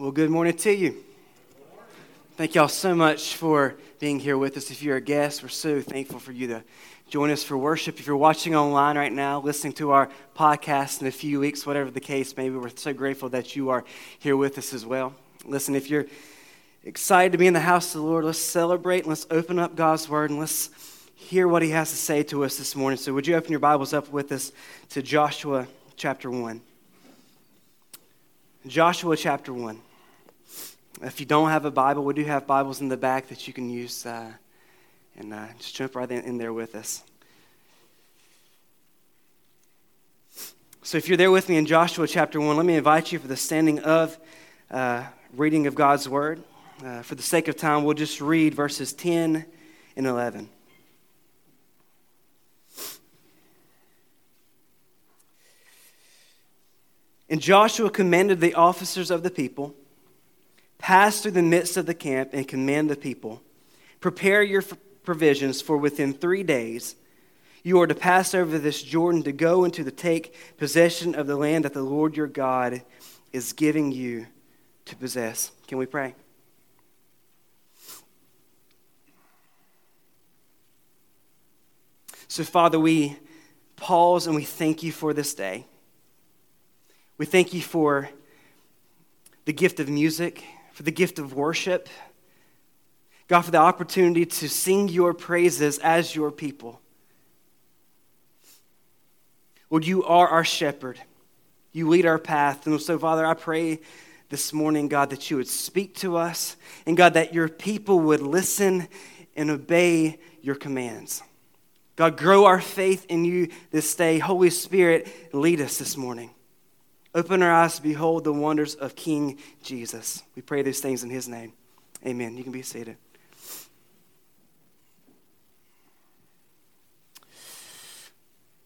Well, good morning to you. Thank y'all so much for being here with us. If you're a guest, we're so thankful for you to join us for worship. If you're watching online right now, listening to our podcast in a few weeks, whatever the case maybe we're so grateful that you are here with us as well. Listen, if you're excited to be in the house of the Lord, let's celebrate and let's open up God's word and let's hear what he has to say to us this morning. So, would you open your Bibles up with us to Joshua chapter 1? Joshua chapter 1. If you don't have a Bible, we do have Bibles in the back that you can use uh, and uh, just jump right in, there with us. So, if you're there with me in Joshua chapter 1, let me invite you for the standing of uh, reading of God's Word. Uh, for the sake of time, we'll just read verses 10 and 11. And Joshua commanded the officers of the people Pass through the midst of the camp and command the people Prepare your provisions, for within three days you are to pass over this Jordan to go and to take possession of the land that the Lord your God is giving you to possess. Can we pray? So, Father, we pause and we thank you for this day. We thank you for the gift of music for the gift of worship. God, for the opportunity to sing your praises as your people. Lord, you are our shepherd. You lead our path. And so, Father, I pray this morning, God, that you would speak to us, and God, that your people would listen and obey your commands. God, grow our faith in you this day. Holy Spirit, lead us this morning. Open our eyes to behold the wonders of King Jesus. We pray these things in his name. Amen. You can be seated.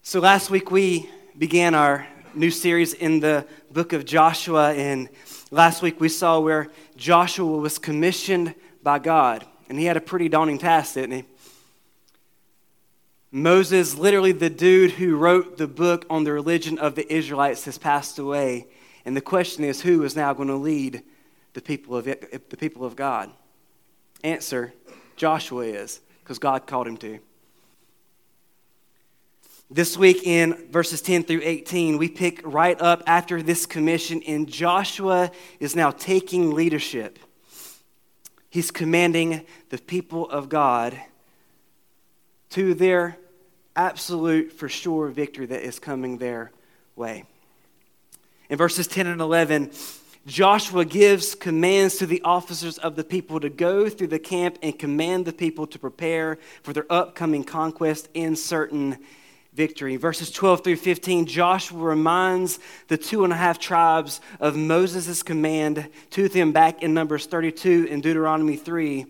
So last week we began our new series in the book of Joshua, and last week we saw where Joshua was commissioned by God, and he had a pretty daunting task, didn't he? Moses, literally the dude who wrote the book on the religion of the Israelites, has passed away. And the question is who is now going to lead the people of, the people of God? Answer Joshua is, because God called him to. This week in verses 10 through 18, we pick right up after this commission, and Joshua is now taking leadership. He's commanding the people of God to their absolute, for sure victory that is coming their way. In verses 10 and 11, Joshua gives commands to the officers of the people to go through the camp and command the people to prepare for their upcoming conquest in certain victory. Verses 12 through 15, Joshua reminds the two and a half tribes of Moses' command to them back in Numbers 32 and Deuteronomy 3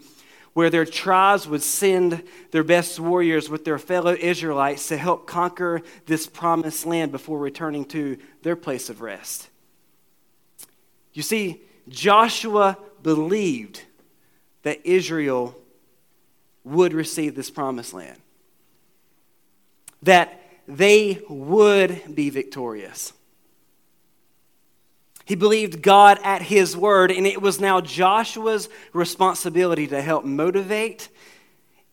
where their tribes would send their best warriors with their fellow Israelites to help conquer this promised land before returning to their place of rest. You see, Joshua believed that Israel would receive this promised land, that they would be victorious. He believed God at his word, and it was now Joshua's responsibility to help motivate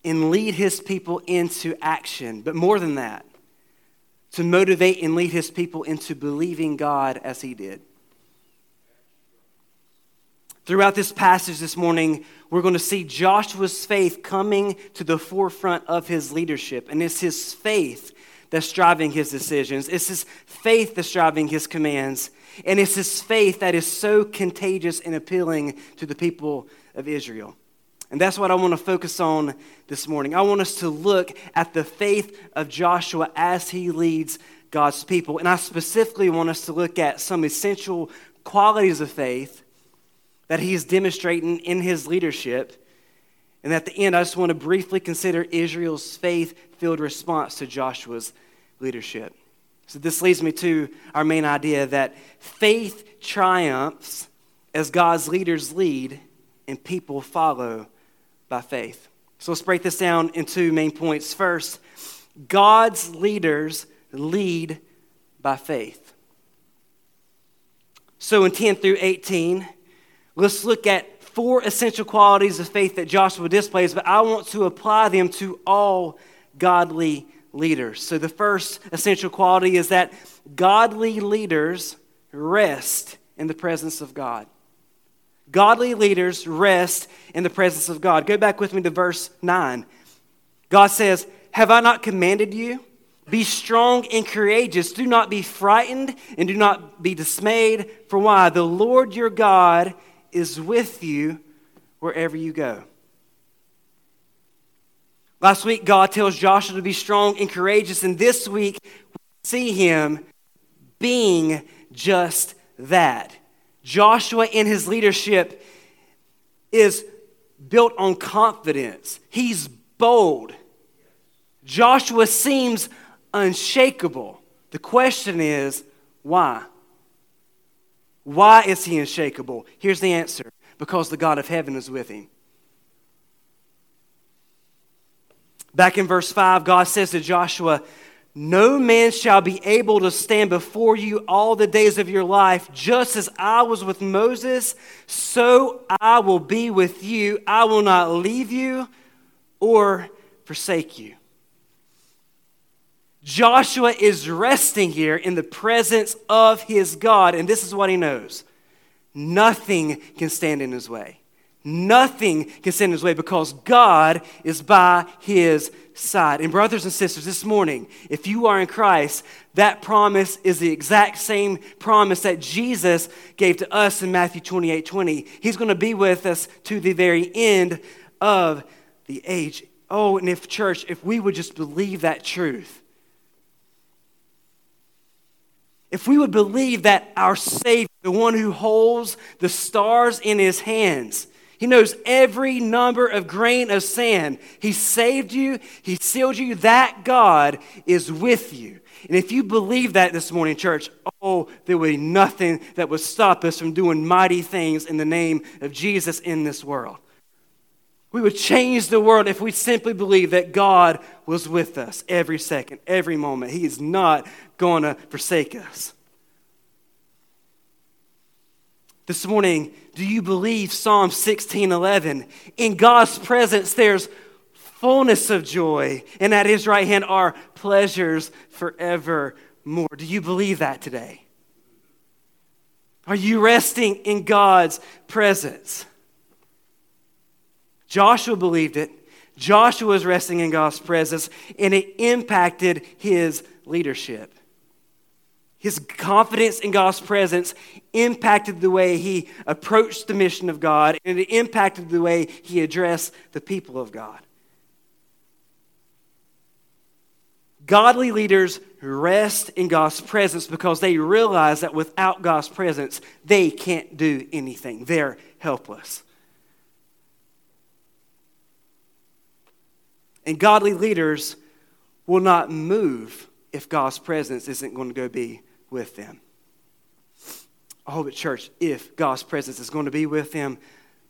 and lead his people into action. But more than that, to motivate and lead his people into believing God as he did. Throughout this passage this morning, we're going to see Joshua's faith coming to the forefront of his leadership. And it's his faith that's driving his decisions, it's his faith that's driving his commands. And it's this faith that is so contagious and appealing to the people of Israel. And that's what I want to focus on this morning. I want us to look at the faith of Joshua as he leads God's people. And I specifically want us to look at some essential qualities of faith that he is demonstrating in his leadership. And at the end, I just want to briefly consider Israel's faith filled response to Joshua's leadership. So, this leads me to our main idea that faith triumphs as God's leaders lead and people follow by faith. So, let's break this down in two main points. First, God's leaders lead by faith. So, in 10 through 18, Let's look at four essential qualities of faith that Joshua displays, but I want to apply them to all godly leaders. So, the first essential quality is that godly leaders rest in the presence of God. Godly leaders rest in the presence of God. Go back with me to verse 9. God says, Have I not commanded you? Be strong and courageous. Do not be frightened and do not be dismayed. For why? The Lord your God is with you wherever you go. Last week, God tells Joshua to be strong and courageous, and this week, we see him being just that. Joshua, in his leadership, is built on confidence. He's bold. Joshua seems unshakable. The question is, why? Why is he unshakable? Here's the answer because the God of heaven is with him. Back in verse 5, God says to Joshua, No man shall be able to stand before you all the days of your life. Just as I was with Moses, so I will be with you. I will not leave you or forsake you. Joshua is resting here in the presence of his God, and this is what he knows nothing can stand in his way. Nothing can stand in his way because God is by his side. And, brothers and sisters, this morning, if you are in Christ, that promise is the exact same promise that Jesus gave to us in Matthew 28 20. He's going to be with us to the very end of the age. Oh, and if, church, if we would just believe that truth, if we would believe that our Savior, the one who holds the stars in his hands, he knows every number of grain of sand. He saved you, He sealed you. That God is with you. And if you believe that this morning, church, oh, there would be nothing that would stop us from doing mighty things in the name of Jesus in this world. We would change the world if we simply believe that God was with us every second, every moment. He is not going to forsake us. This morning, do you believe Psalm 16 11? In God's presence, there's fullness of joy, and at his right hand are pleasures forevermore. Do you believe that today? Are you resting in God's presence? Joshua believed it. Joshua was resting in God's presence, and it impacted his leadership. His confidence in God's presence impacted the way he approached the mission of God, and it impacted the way he addressed the people of God. Godly leaders rest in God's presence because they realize that without God's presence, they can't do anything. They're helpless. And godly leaders will not move if God's presence isn't going to go be with them. Oh, but church, if God's presence is going to be with them,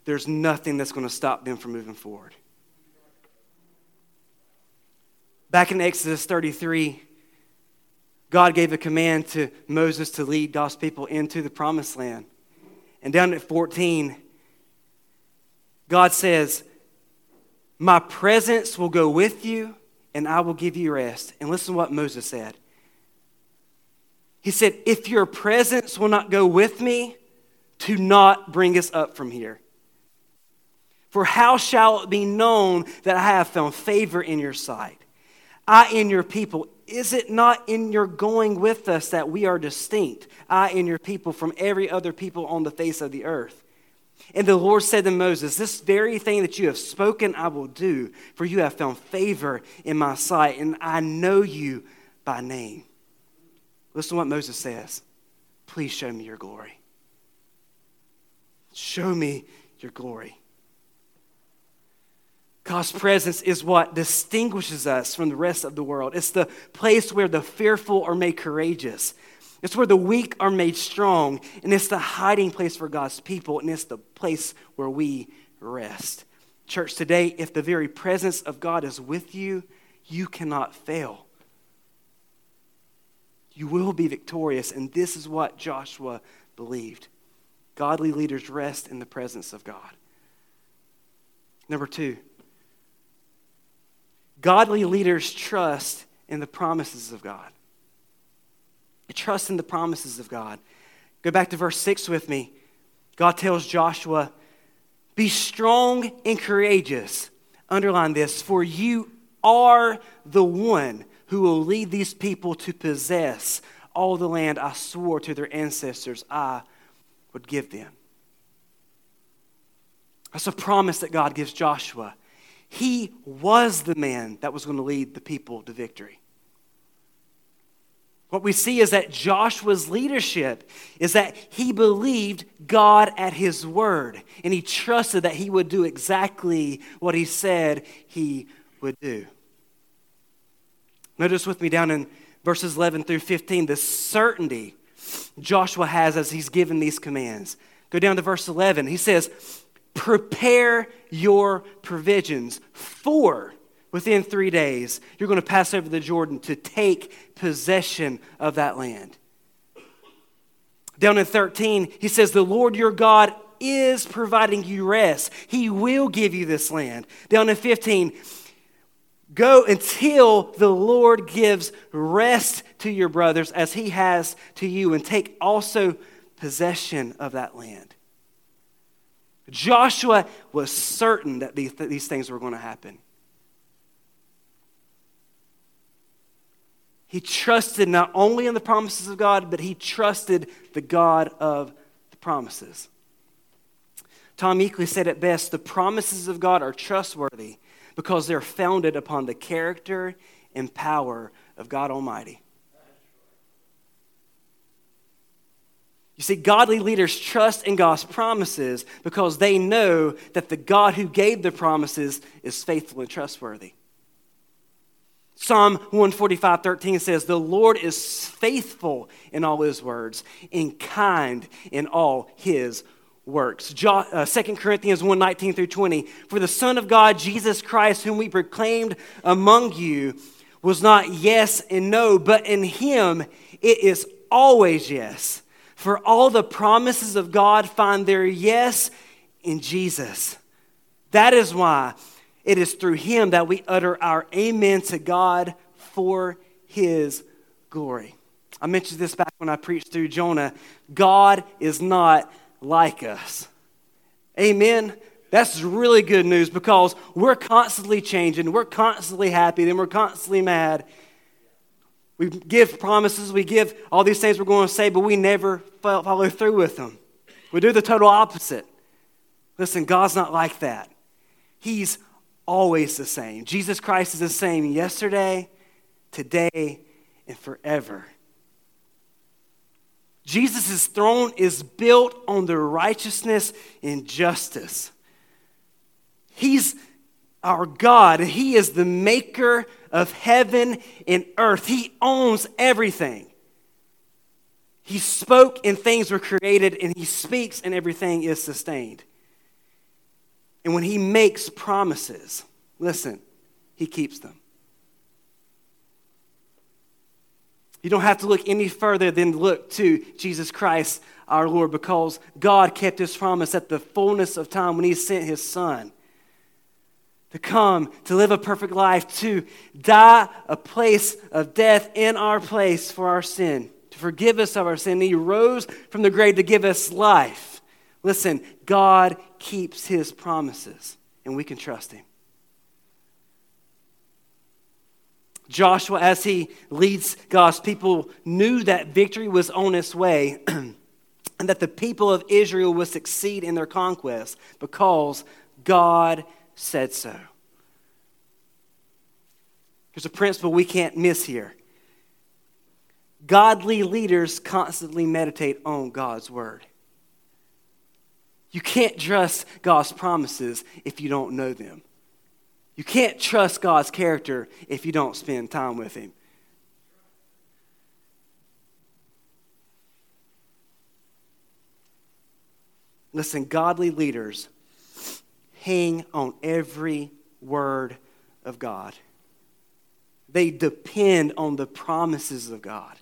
there's nothing that's going to stop them from moving forward. Back in Exodus 33, God gave a command to Moses to lead God's people into the promised land. And down at 14, God says, My presence will go with you, and I will give you rest. And listen to what Moses said. He said, If your presence will not go with me, do not bring us up from here. For how shall it be known that I have found favor in your sight? I and your people. Is it not in your going with us that we are distinct, I and your people, from every other people on the face of the earth? And the Lord said to Moses, This very thing that you have spoken, I will do, for you have found favor in my sight, and I know you by name. Listen to what Moses says. Please show me your glory. Show me your glory. God's presence is what distinguishes us from the rest of the world. It's the place where the fearful are made courageous. It's where the weak are made strong. And it's the hiding place for God's people. And it's the place where we rest. Church, today, if the very presence of God is with you, you cannot fail. You will be victorious. And this is what Joshua believed. Godly leaders rest in the presence of God. Number two, godly leaders trust in the promises of God. Trust in the promises of God. Go back to verse 6 with me. God tells Joshua, Be strong and courageous. Underline this, for you are the one who will lead these people to possess all the land I swore to their ancestors I would give them. That's a promise that God gives Joshua. He was the man that was going to lead the people to victory. What we see is that Joshua's leadership is that he believed God at his word and he trusted that he would do exactly what he said he would do. Notice with me down in verses 11 through 15 the certainty Joshua has as he's given these commands. Go down to verse 11. He says, Prepare your provisions for within three days, you're going to pass over the Jordan to take possession of that land. Down in 13, he says, The Lord your God is providing you rest. He will give you this land. Down in 15, go until the Lord gives rest to your brothers as he has to you, and take also possession of that land. Joshua was certain that these, things were going to happen. He trusted not only in the promises of God, but he trusted the God of the promises. Tom Eakley said it best the promises of God are trustworthy because they're founded upon the character and power of God Almighty. You see, godly leaders trust in God's promises because they know that the God who gave the promises is faithful and trustworthy. Psalm 145 13 says, The Lord is faithful in all his words and kind in all his works. Jo- uh, 2 Corinthians 1 19 through 20. For the Son of God, Jesus Christ, whom we proclaimed among you, was not yes and no, but in him it is always yes. For all the promises of God find their yes in Jesus. That is why it is through him that we utter our amen to God for his glory. I mentioned this back when I preached through Jonah. God is not like us. Amen. That's really good news because we're constantly changing, we're constantly happy, then we're constantly mad. We give promises, we give all these things we're going to say, but we never follow through with them. We do the total opposite. Listen, God's not like that. He's always the same. Jesus Christ is the same yesterday, today, and forever. Jesus' throne is built on the righteousness and justice. He's our God, and He is the maker of heaven and earth. He owns everything. He spoke and things were created, and He speaks and everything is sustained. And when he makes promises, listen, he keeps them. You don't have to look any further than look to Jesus Christ, our Lord, because God kept his promise at the fullness of time when he sent his son to come, to live a perfect life, to die a place of death in our place for our sin, to forgive us of our sin. He rose from the grave to give us life. Listen, God keeps his promises, and we can trust him. Joshua, as he leads God's people, knew that victory was on its way and that the people of Israel would succeed in their conquest because God said so. There's a principle we can't miss here. Godly leaders constantly meditate on God's word. You can't trust God's promises if you don't know them. You can't trust God's character if you don't spend time with Him. Listen, godly leaders hang on every word of God. They depend on the promises of God.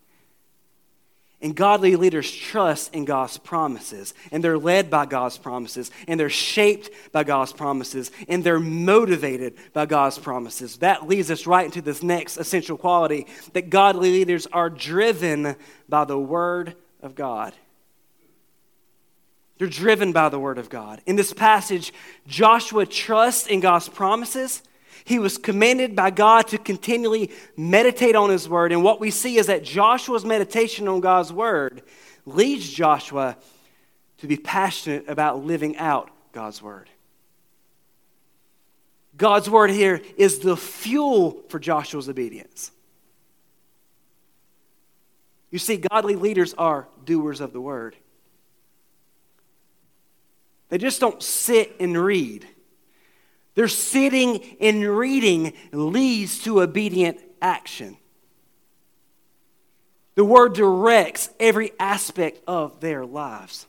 And godly leaders trust in God's promises, and they're led by God's promises, and they're shaped by God's promises, and they're motivated by God's promises. That leads us right into this next essential quality that godly leaders are driven by the Word of God. They're driven by the Word of God. In this passage, Joshua trusts in God's promises he was commanded by God to continually meditate on his word. And what we see is that Joshua's meditation on God's word leads Joshua to be passionate about living out God's word. God's word here is the fuel for Joshua's obedience. You see, godly leaders are doers of the word. They just don't sit and read. Their sitting and reading leads to obedient action. The word directs every aspect of their lives.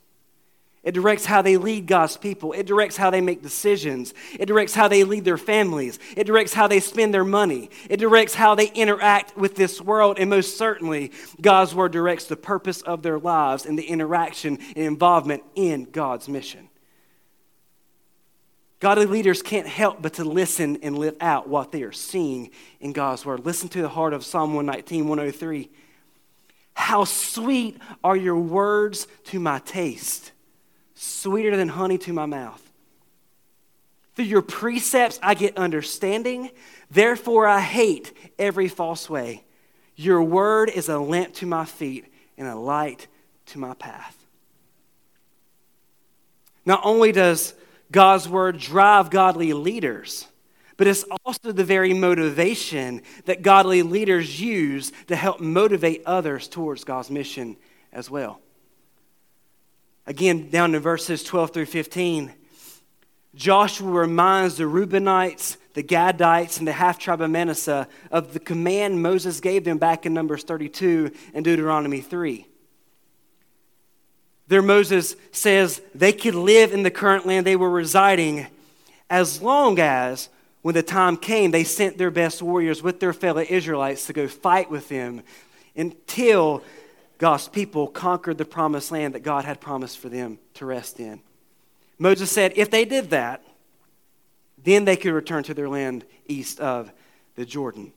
It directs how they lead God's people. It directs how they make decisions. It directs how they lead their families. It directs how they spend their money. It directs how they interact with this world. And most certainly, God's word directs the purpose of their lives and the interaction and involvement in God's mission. Godly leaders can't help but to listen and live out what they are seeing in God's word. Listen to the heart of Psalm 119, 103. How sweet are your words to my taste, sweeter than honey to my mouth. Through your precepts I get understanding, therefore I hate every false way. Your word is a lamp to my feet and a light to my path. Not only does God's word drive godly leaders, but it's also the very motivation that godly leaders use to help motivate others towards God's mission as well. Again, down to verses 12 through 15, Joshua reminds the Reubenites, the Gadites, and the half tribe of Manasseh of the command Moses gave them back in Numbers 32 and Deuteronomy 3. There, Moses says they could live in the current land they were residing as long as, when the time came, they sent their best warriors with their fellow Israelites to go fight with them until God's people conquered the promised land that God had promised for them to rest in. Moses said if they did that, then they could return to their land east of the Jordan.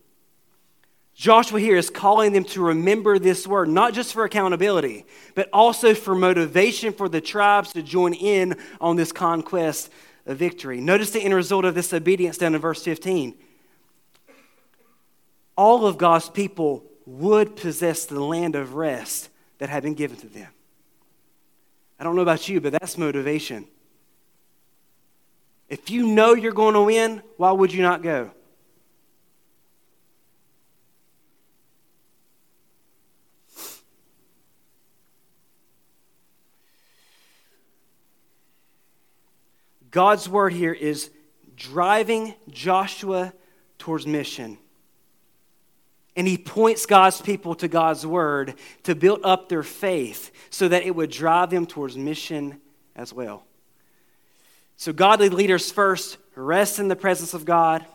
Joshua here is calling them to remember this word, not just for accountability, but also for motivation for the tribes to join in on this conquest of victory. Notice the end result of this obedience down in verse 15. All of God's people would possess the land of rest that had been given to them. I don't know about you, but that's motivation. If you know you're going to win, why would you not go? God's word here is driving Joshua towards mission. And he points God's people to God's word to build up their faith so that it would drive them towards mission as well. So, godly leaders first rest in the presence of God.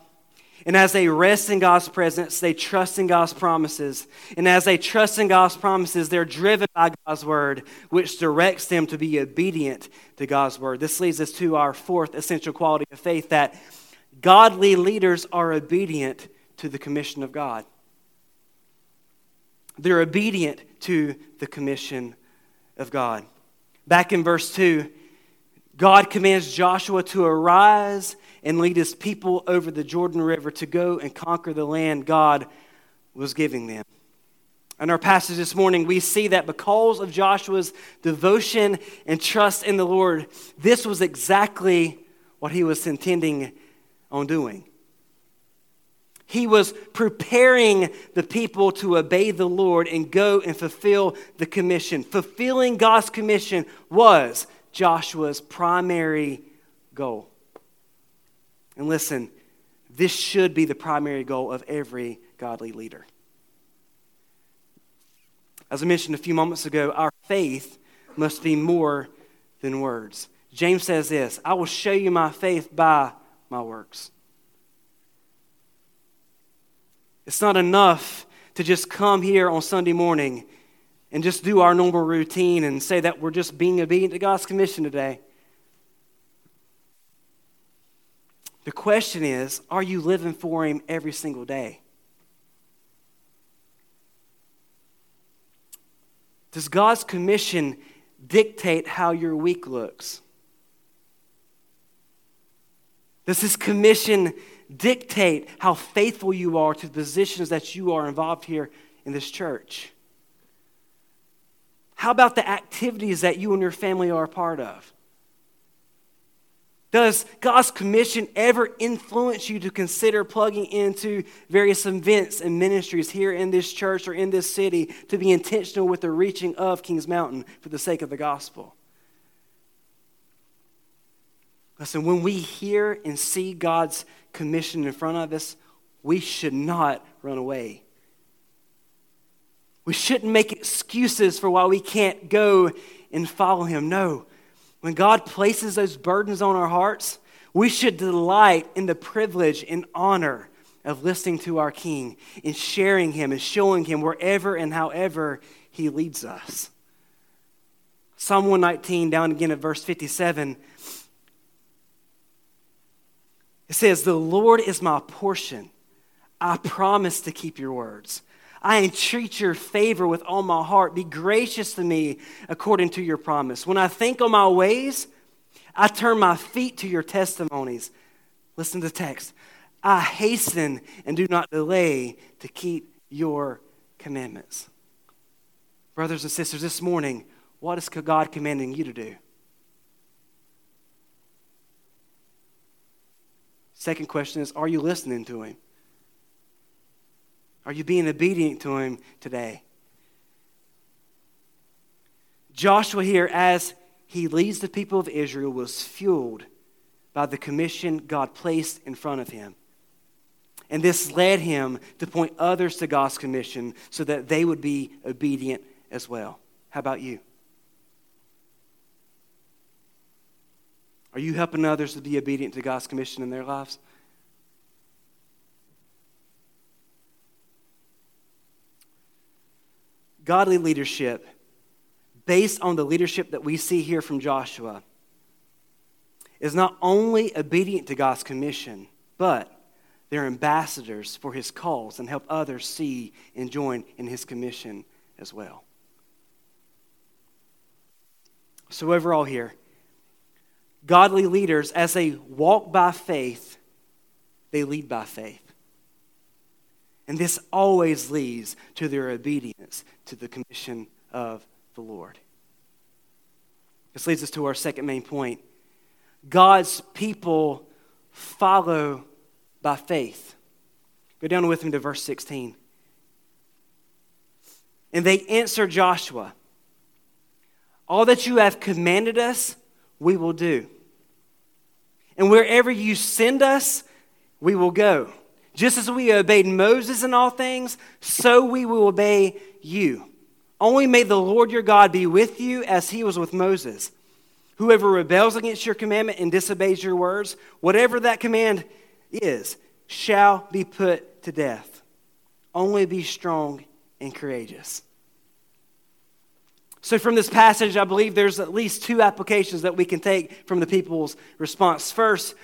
And as they rest in God's presence, they trust in God's promises. And as they trust in God's promises, they're driven by God's word, which directs them to be obedient to God's word. This leads us to our fourth essential quality of faith that godly leaders are obedient to the commission of God. They're obedient to the commission of God. Back in verse 2, God commands Joshua to arise and lead his people over the Jordan River to go and conquer the land God was giving them. In our passage this morning, we see that because of Joshua's devotion and trust in the Lord, this was exactly what he was intending on doing. He was preparing the people to obey the Lord and go and fulfill the commission. Fulfilling God's commission was Joshua's primary goal. And listen, this should be the primary goal of every godly leader. As I mentioned a few moments ago, our faith must be more than words. James says this I will show you my faith by my works. It's not enough to just come here on Sunday morning and just do our normal routine and say that we're just being obedient to God's commission today. The question is are you living for Him every single day? Does God's commission dictate how your week looks? Does His commission dictate how faithful you are to the positions that you are involved here in this church? How about the activities that you and your family are a part of? Does God's commission ever influence you to consider plugging into various events and ministries here in this church or in this city to be intentional with the reaching of Kings Mountain for the sake of the gospel? Listen, when we hear and see God's commission in front of us, we should not run away. We shouldn't make excuses for why we can't go and follow Him. No. When God places those burdens on our hearts, we should delight in the privilege and honor of listening to our King and sharing Him and showing Him wherever and however He leads us. Psalm 119, down again at verse 57, it says, The Lord is my portion. I promise to keep your words. I entreat your favor with all my heart. Be gracious to me according to your promise. When I think on my ways, I turn my feet to your testimonies. Listen to the text. I hasten and do not delay to keep your commandments. Brothers and sisters, this morning, what is God commanding you to do? Second question is Are you listening to Him? Are you being obedient to Him today? Joshua, here, as he leads the people of Israel, was fueled by the commission God placed in front of him. And this led him to point others to God's commission so that they would be obedient as well. How about you? Are you helping others to be obedient to God's commission in their lives? Godly leadership, based on the leadership that we see here from Joshua, is not only obedient to God's commission, but they're ambassadors for his cause and help others see and join in his commission as well. So, overall, here, godly leaders, as they walk by faith, they lead by faith. And this always leads to their obedience to the commission of the Lord. This leads us to our second main point God's people follow by faith. Go down with me to verse 16. And they answered Joshua, All that you have commanded us, we will do. And wherever you send us, we will go. Just as we obeyed Moses in all things, so we will obey you. Only may the Lord your God be with you as he was with Moses. Whoever rebels against your commandment and disobeys your words, whatever that command is, shall be put to death. Only be strong and courageous. So, from this passage, I believe there's at least two applications that we can take from the people's response. First,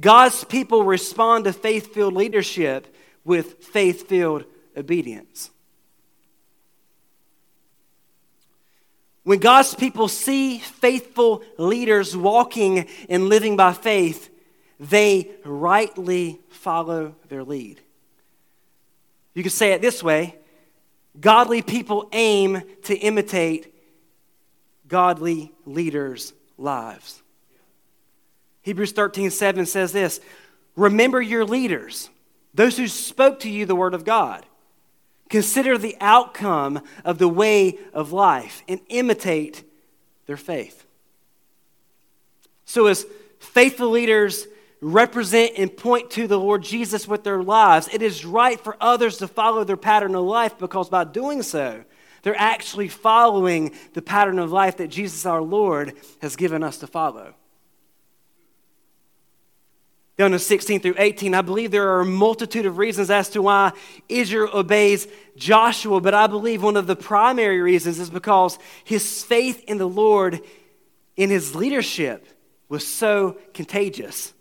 God's people respond to faith filled leadership with faith filled obedience. When God's people see faithful leaders walking and living by faith, they rightly follow their lead. You could say it this way godly people aim to imitate godly leaders' lives. Hebrews 13 7 says this Remember your leaders, those who spoke to you the word of God. Consider the outcome of the way of life and imitate their faith. So, as faithful leaders represent and point to the Lord Jesus with their lives, it is right for others to follow their pattern of life because by doing so, they're actually following the pattern of life that Jesus our Lord has given us to follow. Down to 16 through 18, I believe there are a multitude of reasons as to why Israel obeys Joshua, but I believe one of the primary reasons is because his faith in the Lord in his leadership was so contagious.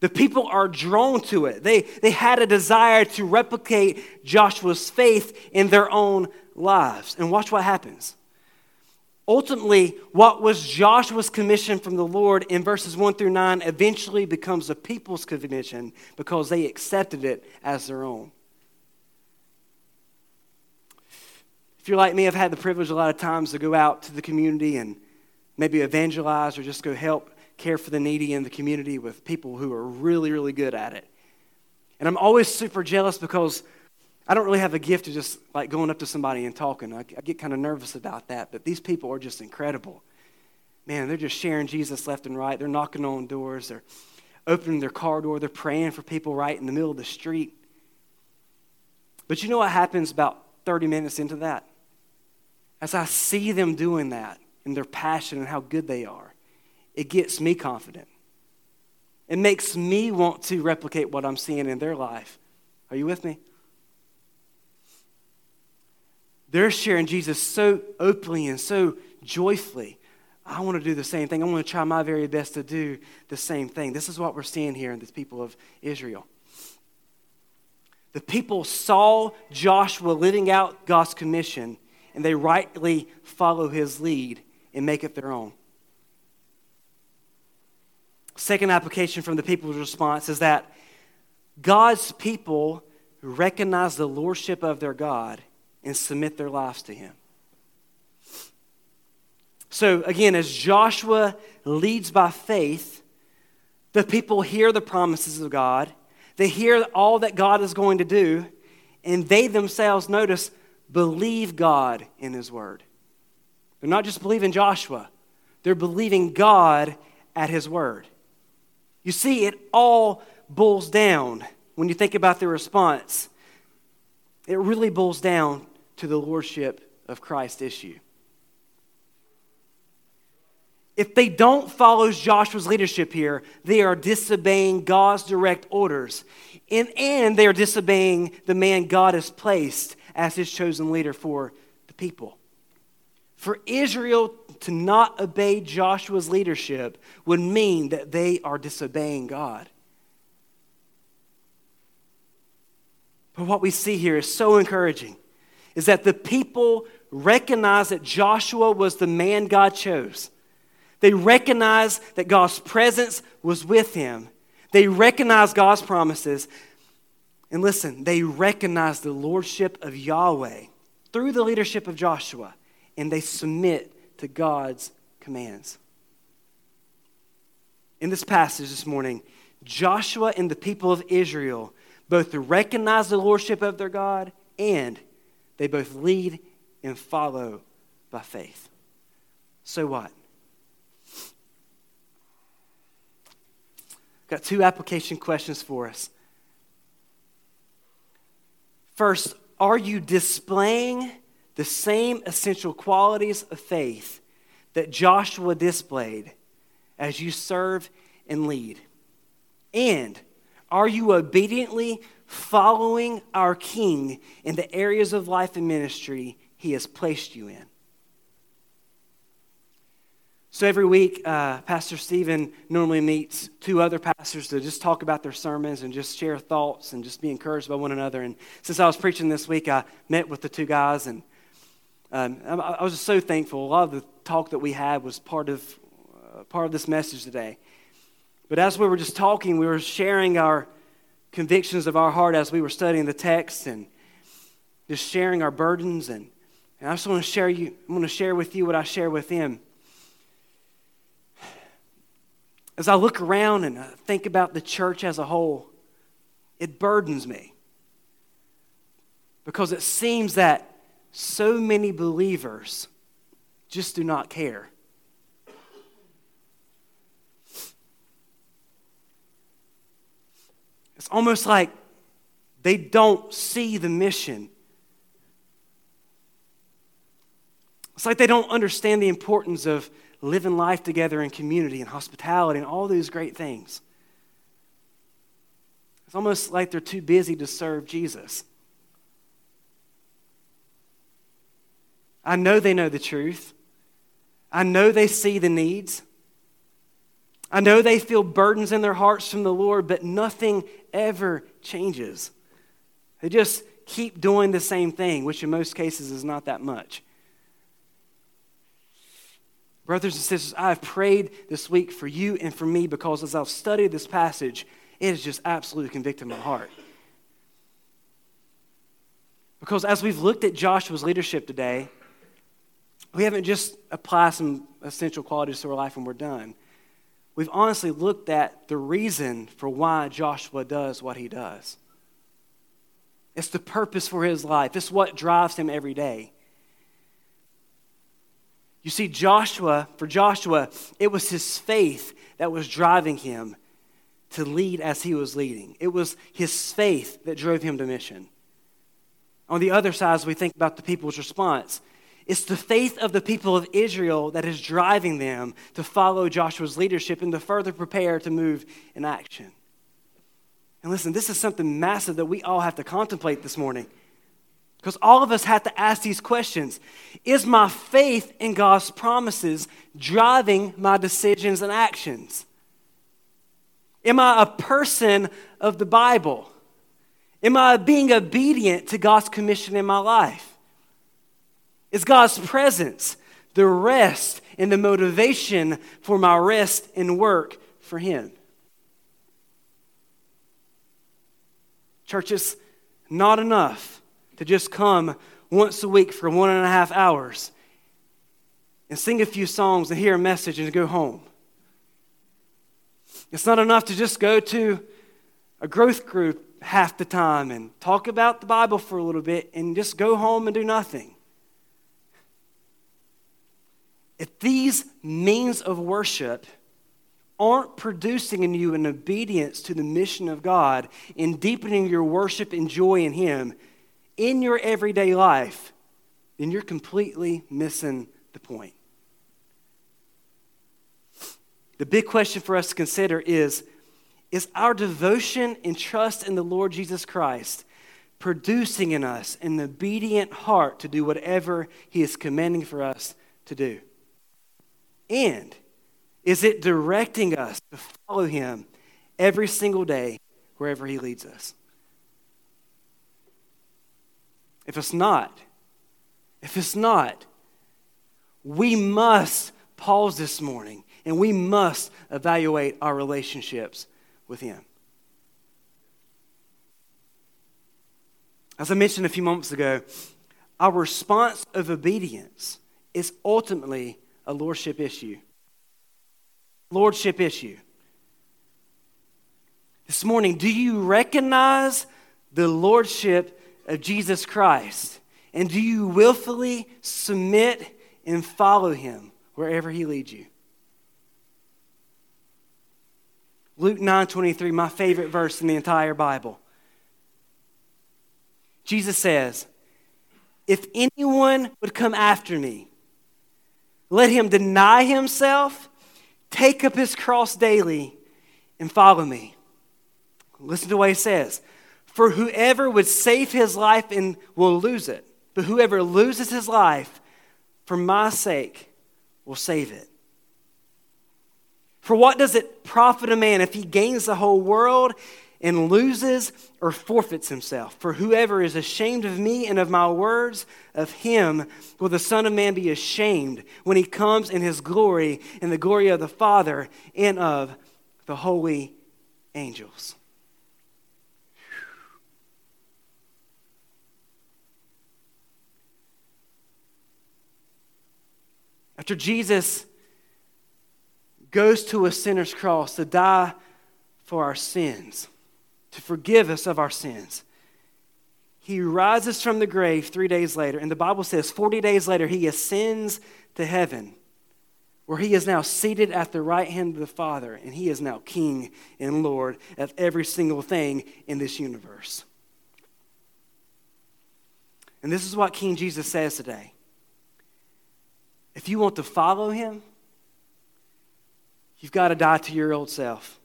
The people are drawn to it. They, they had a desire to replicate Joshua's faith in their own lives. And watch what happens. Ultimately, what was Joshua's commission from the Lord in verses 1 through 9 eventually becomes the people's commission because they accepted it as their own. If you're like me, I've had the privilege a lot of times to go out to the community and maybe evangelize or just go help care for the needy in the community with people who are really, really good at it. And I'm always super jealous because I don't really have a gift of just like going up to somebody and talking. I, I get kind of nervous about that, but these people are just incredible. Man, they're just sharing Jesus left and right. They're knocking on doors. They're opening their car door. They're praying for people right in the middle of the street. But you know what happens about 30 minutes into that? As I see them doing that and their passion and how good they are, it gets me confident. It makes me want to replicate what I'm seeing in their life. Are you with me? They're sharing Jesus so openly and so joyfully. I want to do the same thing. I want to try my very best to do the same thing. This is what we're seeing here in the people of Israel. The people saw Joshua living out God's commission, and they rightly follow his lead and make it their own. Second application from the people's response is that God's people recognize the lordship of their God and submit their lives to Him. So, again, as Joshua leads by faith, the people hear the promises of God, they hear all that God is going to do, and they themselves, notice, believe God in His Word. They're not just believing Joshua, they're believing God at His Word. You see, it all boils down when you think about the response. It really boils down to the lordship of Christ issue. If they don't follow Joshua's leadership here, they are disobeying God's direct orders. And, and they are disobeying the man God has placed as his chosen leader for the people. For Israel to not obey Joshua's leadership would mean that they are disobeying God. But what we see here is so encouraging is that the people recognize that Joshua was the man God chose. They recognize that God's presence was with him. They recognize God's promises. And listen, they recognize the lordship of Yahweh through the leadership of Joshua, and they submit to God's commands. In this passage this morning, Joshua and the people of Israel both recognize the lordship of their God and they both lead and follow by faith. So what? Got two application questions for us. First, are you displaying the same essential qualities of faith that Joshua displayed as you serve and lead? And are you obediently following our King in the areas of life and ministry he has placed you in? So every week, uh, Pastor Stephen normally meets two other pastors to just talk about their sermons and just share thoughts and just be encouraged by one another. And since I was preaching this week, I met with the two guys and um, I was just so thankful. A lot of the talk that we had was part of, uh, part of this message today. But as we were just talking, we were sharing our convictions of our heart as we were studying the text and just sharing our burdens. And, and I just want to share you, I want to share with you what I share with them. As I look around and I think about the church as a whole, it burdens me. Because it seems that so many believers just do not care. It's almost like they don't see the mission. It's like they don't understand the importance of living life together in community and hospitality and all those great things. It's almost like they're too busy to serve Jesus. I know they know the truth. I know they see the needs. I know they feel burdens in their hearts from the Lord, but nothing ever changes. They just keep doing the same thing, which in most cases is not that much. Brothers and sisters, I have prayed this week for you and for me because as I've studied this passage, it has just absolutely convicted my heart. Because as we've looked at Joshua's leadership today, we haven't just applied some essential qualities to our life and we're done. We've honestly looked at the reason for why Joshua does what he does. It's the purpose for his life, it's what drives him every day. You see, Joshua, for Joshua, it was his faith that was driving him to lead as he was leading. It was his faith that drove him to mission. On the other side, as we think about the people's response, it's the faith of the people of Israel that is driving them to follow Joshua's leadership and to further prepare to move in action. And listen, this is something massive that we all have to contemplate this morning. Because all of us have to ask these questions Is my faith in God's promises driving my decisions and actions? Am I a person of the Bible? Am I being obedient to God's commission in my life? Is God's presence the rest and the motivation for my rest and work for Him? Church, it's not enough to just come once a week for one and a half hours and sing a few songs and hear a message and go home. It's not enough to just go to a growth group half the time and talk about the Bible for a little bit and just go home and do nothing. If these means of worship aren't producing in you an obedience to the mission of God in deepening your worship and joy in Him in your everyday life, then you're completely missing the point. The big question for us to consider is Is our devotion and trust in the Lord Jesus Christ producing in us an obedient heart to do whatever He is commanding for us to do? And is it directing us to follow Him every single day wherever He leads us? If it's not, if it's not, we must pause this morning and we must evaluate our relationships with Him. As I mentioned a few moments ago, our response of obedience is ultimately a lordship issue lordship issue. This morning, do you recognize the lordship of Jesus Christ? And do you willfully submit and follow him wherever he leads you? Luke 9:23, my favorite verse in the entire Bible. Jesus says, "If anyone would come after me, let him deny himself Take up his cross daily and follow me. Listen to what he says. For whoever would save his life and will lose it, but whoever loses his life for my sake will save it. For what does it profit a man if he gains the whole world and loses or forfeits himself. For whoever is ashamed of me and of my words, of him will the Son of Man be ashamed when he comes in his glory, in the glory of the Father and of the holy angels. After Jesus goes to a sinner's cross to die for our sins, to forgive us of our sins. He rises from the grave three days later, and the Bible says 40 days later, he ascends to heaven, where he is now seated at the right hand of the Father, and he is now King and Lord of every single thing in this universe. And this is what King Jesus says today. If you want to follow him, you've got to die to your old self.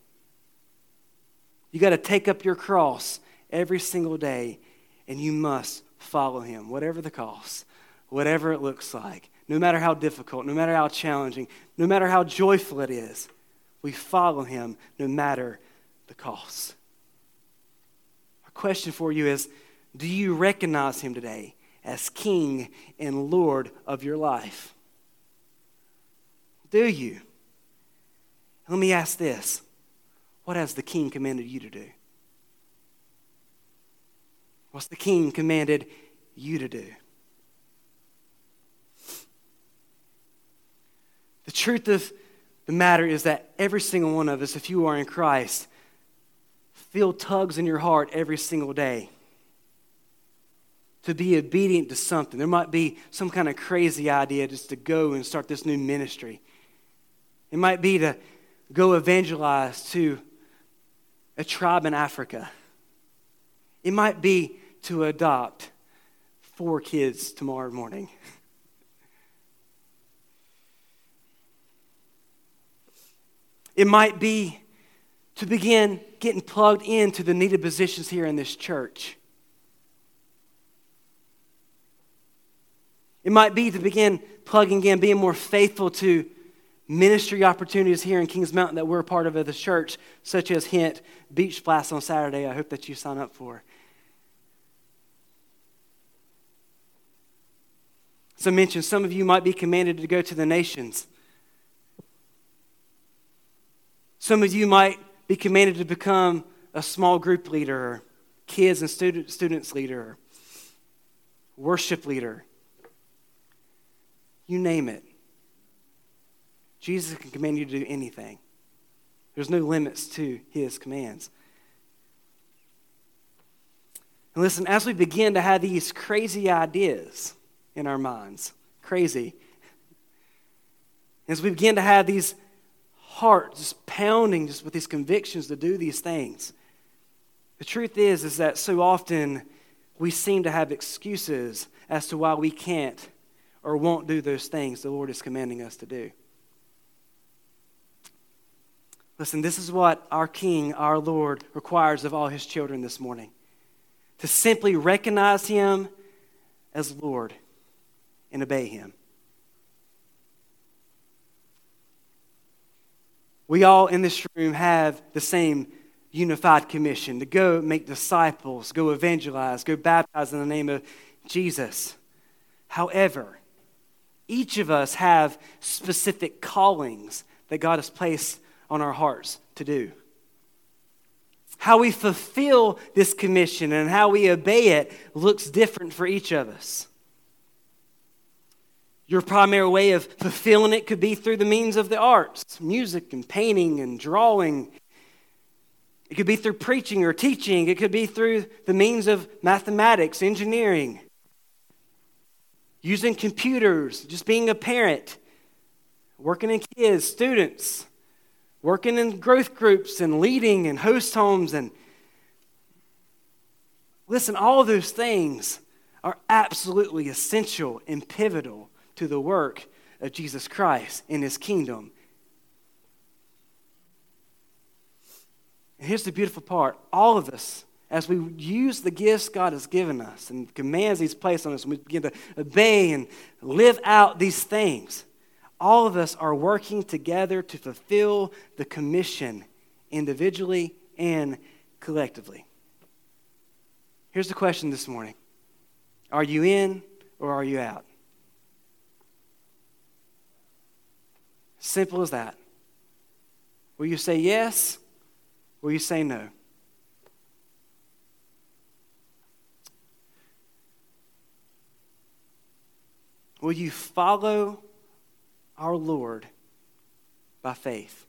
You got to take up your cross every single day, and you must follow him, whatever the cost, whatever it looks like, no matter how difficult, no matter how challenging, no matter how joyful it is. We follow him no matter the cost. Our question for you is Do you recognize him today as King and Lord of your life? Do you? Let me ask this What has the King commanded you to do? What's the King commanded you to do? The truth of the matter is that every single one of us, if you are in Christ, feel tugs in your heart every single day to be obedient to something. There might be some kind of crazy idea just to go and start this new ministry. It might be to go evangelize to a tribe in Africa. It might be to adopt four kids tomorrow morning. It might be to begin getting plugged into the needed positions here in this church. It might be to begin plugging in, being more faithful to ministry opportunities here in Kings Mountain that we're part of as a church, such as Hint Beach Blast on Saturday. I hope that you sign up for. As I mentioned, some of you might be commanded to go to the nations. Some of you might be commanded to become a small group leader, or kids and student, students leader, worship leader. You name it. Jesus can command you to do anything. There's no limits to his commands. And listen, as we begin to have these crazy ideas in our minds, crazy, as we begin to have these hearts just pounding just with these convictions to do these things. The truth is is that so often we seem to have excuses as to why we can't or won't do those things the Lord is commanding us to do. Listen, this is what our King, our Lord, requires of all his children this morning to simply recognize him as Lord and obey him. We all in this room have the same unified commission to go make disciples, go evangelize, go baptize in the name of Jesus. However, each of us have specific callings that God has placed on our hearts to do. How we fulfill this commission and how we obey it looks different for each of us. Your primary way of fulfilling it could be through the means of the arts, music and painting and drawing. It could be through preaching or teaching. It could be through the means of mathematics, engineering, using computers, just being a parent, working in kids, students, working in growth groups and leading and host homes and listen, all those things are absolutely essential and pivotal to the work of Jesus Christ in his kingdom. And here's the beautiful part all of us, as we use the gifts God has given us and commands He's placed on us, and we begin to obey and live out these things, all of us are working together to fulfill the commission individually and collectively. Here's the question this morning Are you in or are you out? Simple as that. Will you say yes? Will you say no? Will you follow our Lord by faith?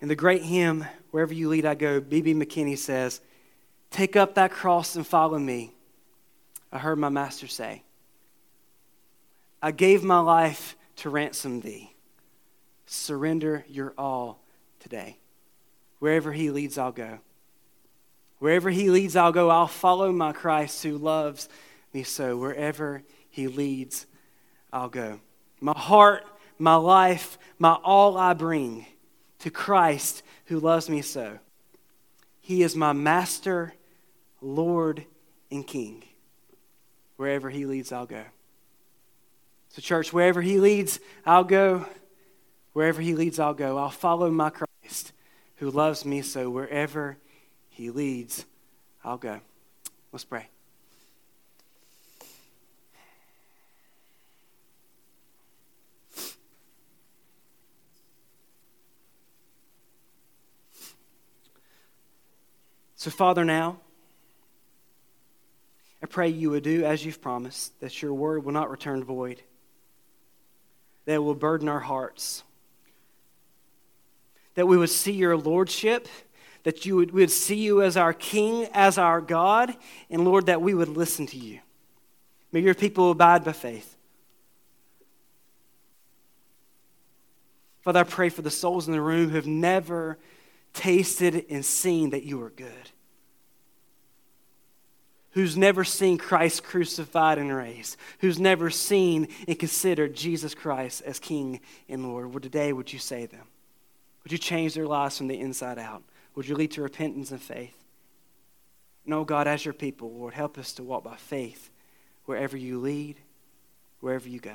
In the great hymn, Wherever You Lead I Go, B.B. McKinney says, Take up that cross and follow me. I heard my master say. I gave my life to ransom thee. Surrender your all today. Wherever he leads, I'll go. Wherever he leads, I'll go. I'll follow my Christ who loves me so. Wherever he leads, I'll go. My heart, my life, my all I bring to Christ who loves me so. He is my master, Lord, and King. Wherever he leads, I'll go. So, church, wherever he leads, I'll go. Wherever he leads, I'll go. I'll follow my Christ who loves me so. Wherever he leads, I'll go. Let's pray. So, Father, now, I pray you would do as you've promised, that your word will not return void, that it will burden our hearts, that we would see your lordship, that you would, we would see you as our King, as our God, and Lord, that we would listen to you. May your people abide by faith. Father, I pray for the souls in the room who have never tasted and seen that you are good who's never seen Christ crucified and raised, who's never seen and considered Jesus Christ as King and Lord, well, today would you save them? Would you change their lives from the inside out? Would you lead to repentance and faith? Oh God, as your people, Lord, help us to walk by faith wherever you lead, wherever you go.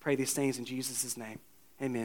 Pray these things in Jesus' name. Amen.